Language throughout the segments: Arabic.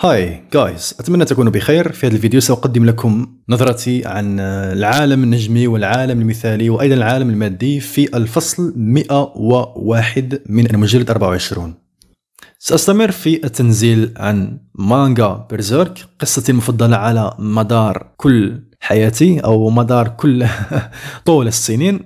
هاي جايز أتمنى تكونوا بخير. في هذا الفيديو سأقدم لكم نظرتي عن العالم النجمي والعالم المثالي وأيضا العالم المادي في الفصل 101 من المجلد 24 سأستمر في التنزيل عن مانجا بيرزيرك قصتي المفضلة على مدار كل حياتي أو مدار كل طول السنين.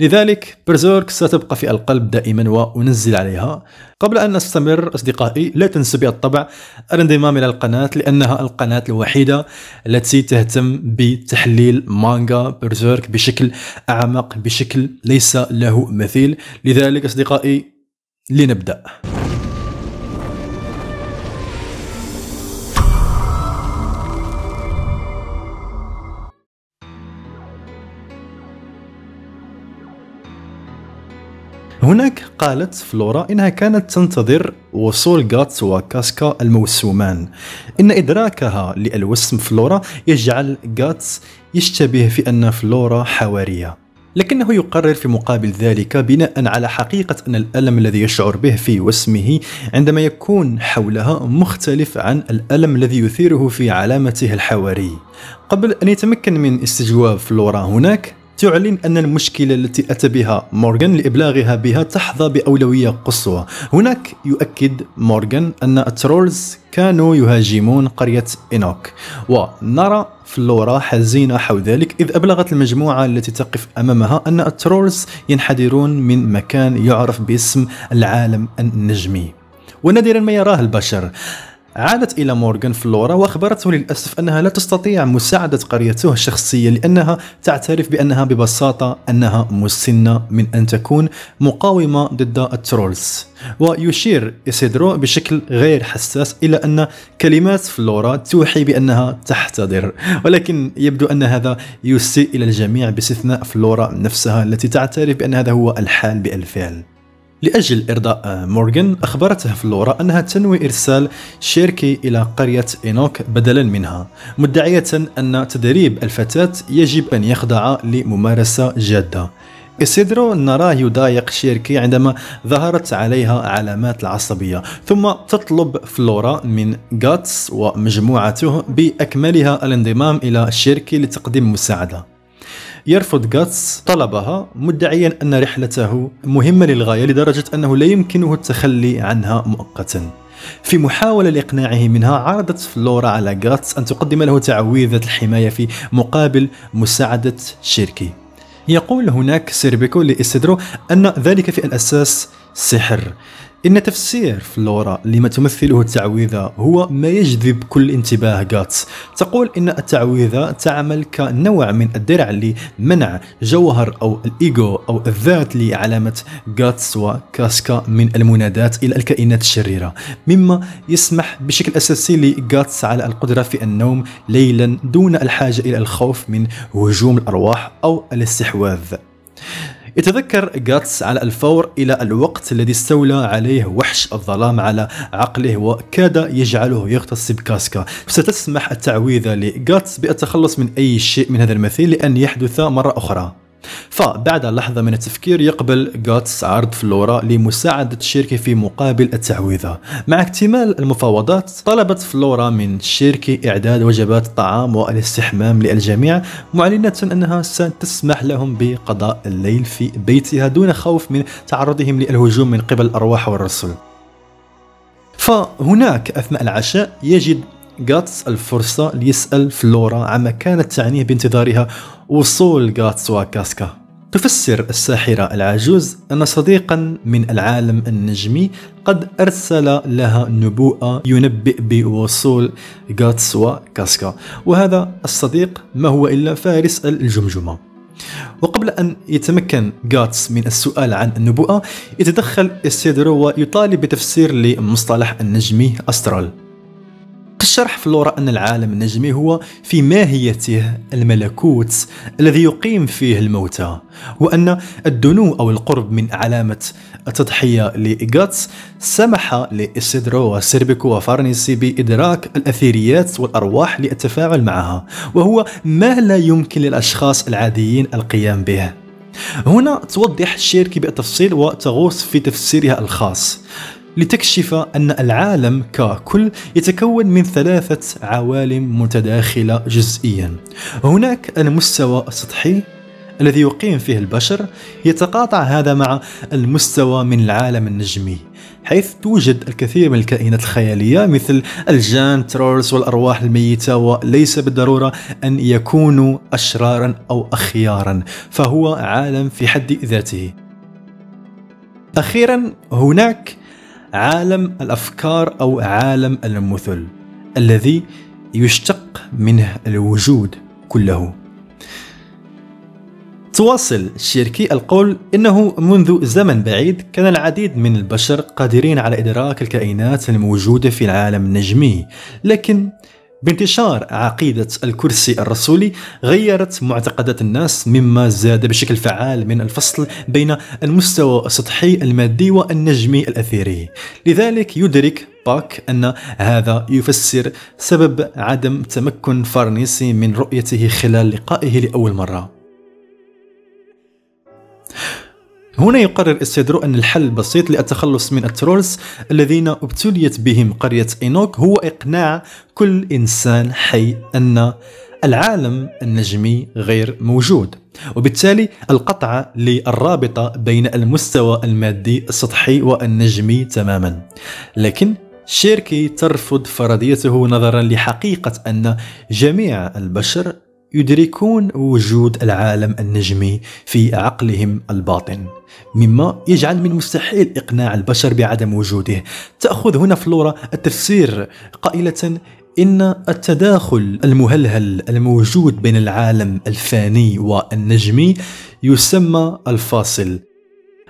لذلك برزيرك ستبقى في القلب دائما وأنزل عليها. قبل أن نستمر أصدقائي لا تنسوا بالطبع الانضمام إلى القناة لأنها القناة الوحيدة التي تهتم بتحليل مانجا برزيرك بشكل أعمق بشكل ليس له مثيل. لذلك أصدقائي لنبدأ. هناك قالت فلورا إنها كانت تنتظر وصول غاتس وكاسكا الموسومان. إن إدراكها للوسم فلورا يجعل غاتس يشتبه في أن فلورا حوارية. لكنه يقرر في مقابل ذلك بناء على حقيقة أن الألم الذي يشعر به في وسمه عندما يكون حولها مختلف عن الألم الذي يثيره في علامته الحواري. قبل أن يتمكن من استجواب فلورا هناك تعلن أن المشكلة التي أتى بها مورغان لإبلاغها بها تحظى بأولوية قصوى. هناك يؤكد مورغان أن ال trolls كانوا يهاجمون قرية إنوك. ونرى فلورا حزينة حول ذلك إذ أبلغت المجموعة التي تقف أمامها أن ال trolls ينحدرون من مكان يعرف باسم العالم النجمي. ونادرا ما يراه البشر. عادت إلى مورغان فلورا وأخبرته للأسف أنها لا تستطيع مساعدة قريته الشخصية لأنها تعترف بأنها ببساطة أنها مسنة من أن تكون مقاومة ضد ال trolls. ويشير إسيدرو بشكل غير حساس إلى أن كلمات فلورا توحي بأنها تحتضر ولكن يبدو أن هذا يسيء إلى الجميع باستثناء فلورا نفسها التي تعترف بأن هذا هو الحال بالفعل. لأجل إرضاء مورغان أخبرته فلورا أنها تنوي إرسال شيركي إلى قرية إينوك بدلا منها مدعية أن تدريب الفتاة يجب أن يخضع لممارسة جادة. إسيدرو نراه يضايق شيركي عندما ظهرت عليها علامات العصبية ثم تطلب فلورا من غاتس ومجموعته بأكملها الانضمام إلى شيركي لتقديم مساعدة. يرفض غاتس طلبها مدعيا أن رحلته مهمة للغاية لدرجة أنه لا يمكنه التخلي عنها مؤقتا. في محاولة لإقناعه منها عرضت فلورا على غاتس أن تقدم له تعويذة الحماية في مقابل مساعدة شيركي يقول هناك سيربيكو لإسيدرو أن ذلك في الأساس سحر. إن تفسير فلورا لما تمثله التعويذة هو ما يجذب كل انتباه غاتس تقول إن التعويذة تعمل كنوع من الدرع لمنع جوهر أو الإيجو أو الذات لعلامة غاتس وكاسكا من المنادات إلى الكائنات الشريرة. مما يسمح بشكل أساسي لغاتس على القدرة في النوم ليلا دون الحاجة إلى الخوف من هجوم الأرواح أو الاستحواذ. يتذكر غاتس على الفور إلى الوقت الذي استولى عليه وحش الظلام على عقله وكاد يجعله يغتصب كاسكا. ستسمح التعويذة لغاتس بالتخلص من أي شيء من هذا المثيل لأن يحدث مرة أخرى. فبعد لحظة من التفكير يقبل غاتس عرض فلورا لمساعدة شيركي في مقابل التعويذة مع اكتمال المفاوضات طلبت فلورا من شيركي إعداد وجبات الطعام والاستحمام للجميع معلنة أنها ستسمح لهم بقضاء الليل في بيتها دون خوف من تعرضهم للهجوم من قبل الأرواح والرسل. فهناك أثناء العشاء يجد غاتس الفرصة ليسأل فلورا عما كانت تعنيه بانتظارها وصول غاتس وكاسكا. تفسر الساحرة العجوز أن صديقا من العالم النجمي قد أرسل لها نبوءة ينبئ بوصول غاتس وكاسكا وهذا الصديق ما هو إلا فارس الجمجمة. وقبل أن يتمكن غاتس من السؤال عن النبوءة يتدخل إسيدرو ويطالب بتفسير لمصطلح النجمي astral. شرح فلورا أن العالم النجمي هو في ماهيته الملكوت الذي يقيم فيه الموتى وأن الدنو أو القرب من علامة التضحية لغاتس سمح لإسيدرو وسيربيكو وفارنيسي بإدراك الأثيريات والأرواح للتفاعل معها وهو ما لا يمكن للأشخاص العاديين القيام به. هنا توضح شيركي بالتفصيل وتغوص في تفسيرها الخاص. لتكشف أن العالم ككل يتكون من ثلاثة عوالم متداخلة جزئيا. هناك المستوى السطحي الذي يقيم فيه البشر يتقاطع هذا مع المستوى من العالم النجمي حيث توجد الكثير من الكائنات الخيالية مثل الجان ترولز والأرواح الميتة وليس بالضرورة أن يكونوا أشرارا أو أخيارا فهو عالم في حد ذاته. أخيرا هناك عالم الأفكار أو عالم المثل الذي يشتق منه الوجود كله. تواصل شيركي القول إنه منذ زمن بعيد كان العديد من البشر قادرين على إدراك الكائنات الموجودة في العالم النجمي لكن بانتشار عقيدة الكرسي الرسولي غيرت معتقدات الناس مما زاد بشكل فعال من الفصل بين المستوى السطحي المادي والنجمي الأثيري. لذلك يدرك باك أن هذا يفسر سبب عدم تمكن فارنيسي من رؤيته خلال لقائه لأول مرة. هنا يقرر إسيدرو أن الحل البسيط للتخلص من ال trolls الذين ابتليت بهم قرية إينوك هو إقناع كل إنسان حي أن العالم النجمي غير موجود وبالتالي القطع للرابطة بين المستوى المادي السطحي والنجمي تماما. لكن شيركي ترفض فرضيته نظرا لحقيقة أن جميع البشر يدركون وجود العالم النجمي في عقلهم الباطن مما يجعل من مستحيل إقناع البشر بعدم وجوده. تأخذ هنا فلورا التفسير قائلة إن التداخل المهلهل الموجود بين العالم الفاني والنجمي يسمى الفاصل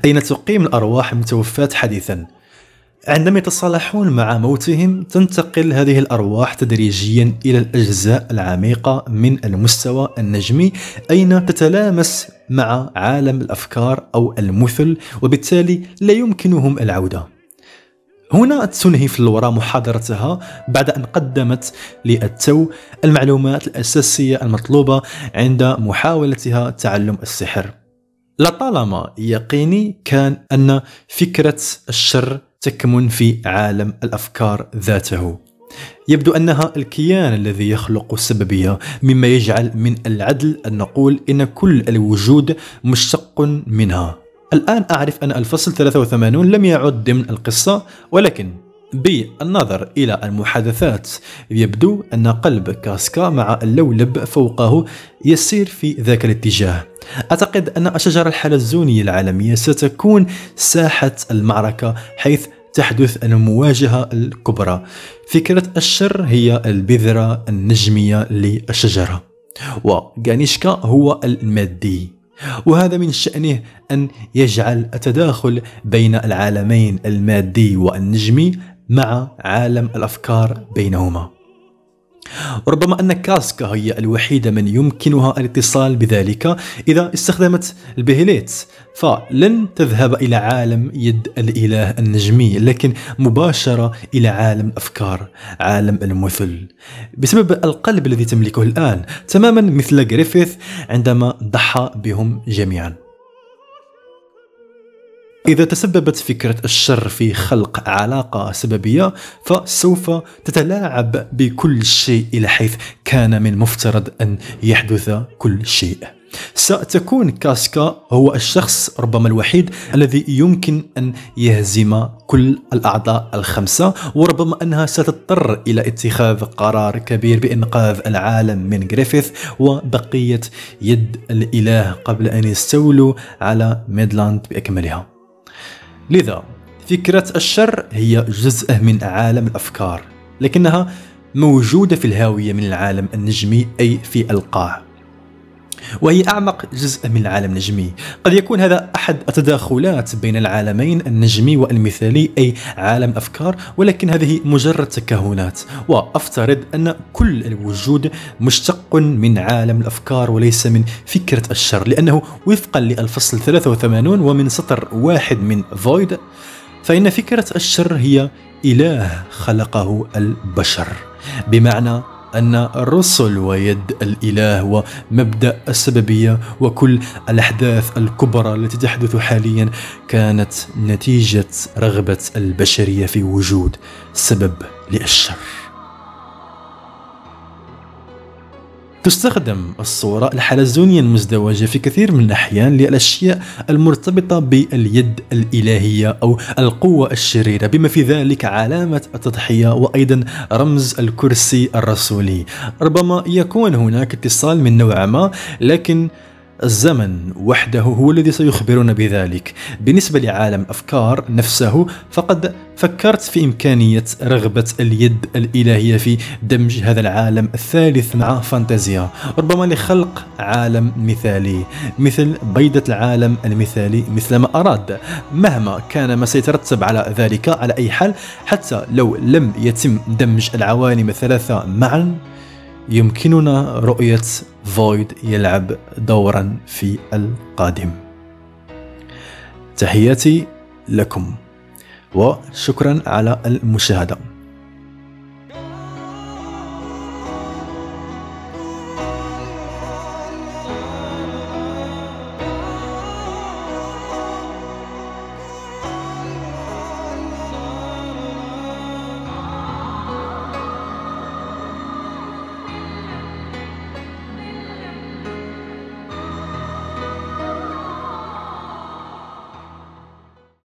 أين تقيم الأرواح المتوفاة حديثا. عندما يتصالحون مع موتهم تنتقل هذه الأرواح تدريجيا إلى الأجزاء العميقة من المستوى النجمي أين تتلامس مع عالم الأفكار أو المثل وبالتالي لا يمكنهم العودة. هنا تنهي فلورا محاضرتها بعد أن قدمت للتو المعلومات الأساسية المطلوبة عند محاولتها تعلم السحر. لطالما يقيني كان أن فكرة الشر تكمن في عالم الأفكار ذاته. يبدو أنها الكيان الذي يخلق السببية مما يجعل من العدل أن نقول إن كل الوجود مشتق منها. الآن أعرف أن الفصل 83 لم يعد ضمن القصة ولكن بالنظر إلى المحادثات يبدو أن قلب كاسكا مع اللولب فوقه يسير في ذاك الاتجاه. أعتقد أن الشجرة الحلزونية العالمية ستكون ساحة المعركة حيث تحدث المواجهة الكبرى. فكرة الشر هي البذرة النجمية للشجرة. وغانيشكا هو المادي. وهذا من شأنه أن يجعل التداخل بين العالمين المادي والنجمي مع عالم الأفكار بينهما. ربما أن كاسكا هي الوحيدة من يمكنها الاتصال بذلك إذا استخدمت البهليت فلن تذهب إلى عالم يد الإله النجمي لكن مباشرة إلى عالم الأفكار عالم المثل. بسبب القلب الذي تملكه الآن تماما مثل جريفيث عندما ضحى بهم جميعا. إذا تسببت فكرة الشر في خلق علاقة سببية فسوف تتلاعب بكل شيء إلى حيث كان من مفترض أن يحدث كل شيء. ستكون كاسكا هو الشخص ربما الوحيد الذي يمكن أن يهزم كل الأعضاء الخمسة وربما أنها ستضطر إلى اتخاذ قرار كبير بإنقاذ العالم من غريفيث وبقية يد الإله قبل أن يستولوا على ميدلاند بأكملها. لذا فكرة الشر هي جزء من عالم الأفكار لكنها موجودة في الهاوية من العالم النجمي أي في القاع وهي أعمق جزء من العالم النجمي. قد يكون هذا أحد التداخلات بين العالمين النجمي والمثالي أي عالم الأفكار ولكن هذه مجرد تكهنات. وأفترض أن كل الوجود مشتق من عالم الأفكار وليس من فكرة الشر لأنه وفقا للفصل 83 ومن سطر واحد من فويد فإن فكرة الشر هي إله خلقه البشر. بمعنى أن الرسل ويد الإله ومبدأ السببية وكل الأحداث الكبرى التي تحدث حاليا كانت نتيجة رغبة البشرية في وجود سبب للشر. تستخدم الصورة الحلزونية المزدوجة في كثير من الأحيان للأشياء المرتبطة باليد الإلهية أو القوة الشريرة بما في ذلك علامة التضحية وأيضا رمز الكرسي الرسولي. ربما يكون هناك اتصال من نوع ما لكن الزمن وحده هو الذي سيخبرنا بذلك. بالنسبة لعالم أفكار نفسه فقد فكرت في إمكانية رغبة اليد الإلهية في دمج هذا العالم الثالث مع فانتازيا. ربما لخلق عالم مثالي مثل بيضة العالم المثالي مثل ما أراد. مهما كان ما سيترتب على ذلك على أي حال حتى لو لم يتم دمج العوالم الثلاثة معا يمكننا رؤية فويد يلعب دورا في القادم. تحياتي لكم وشكرا على المشاهدة.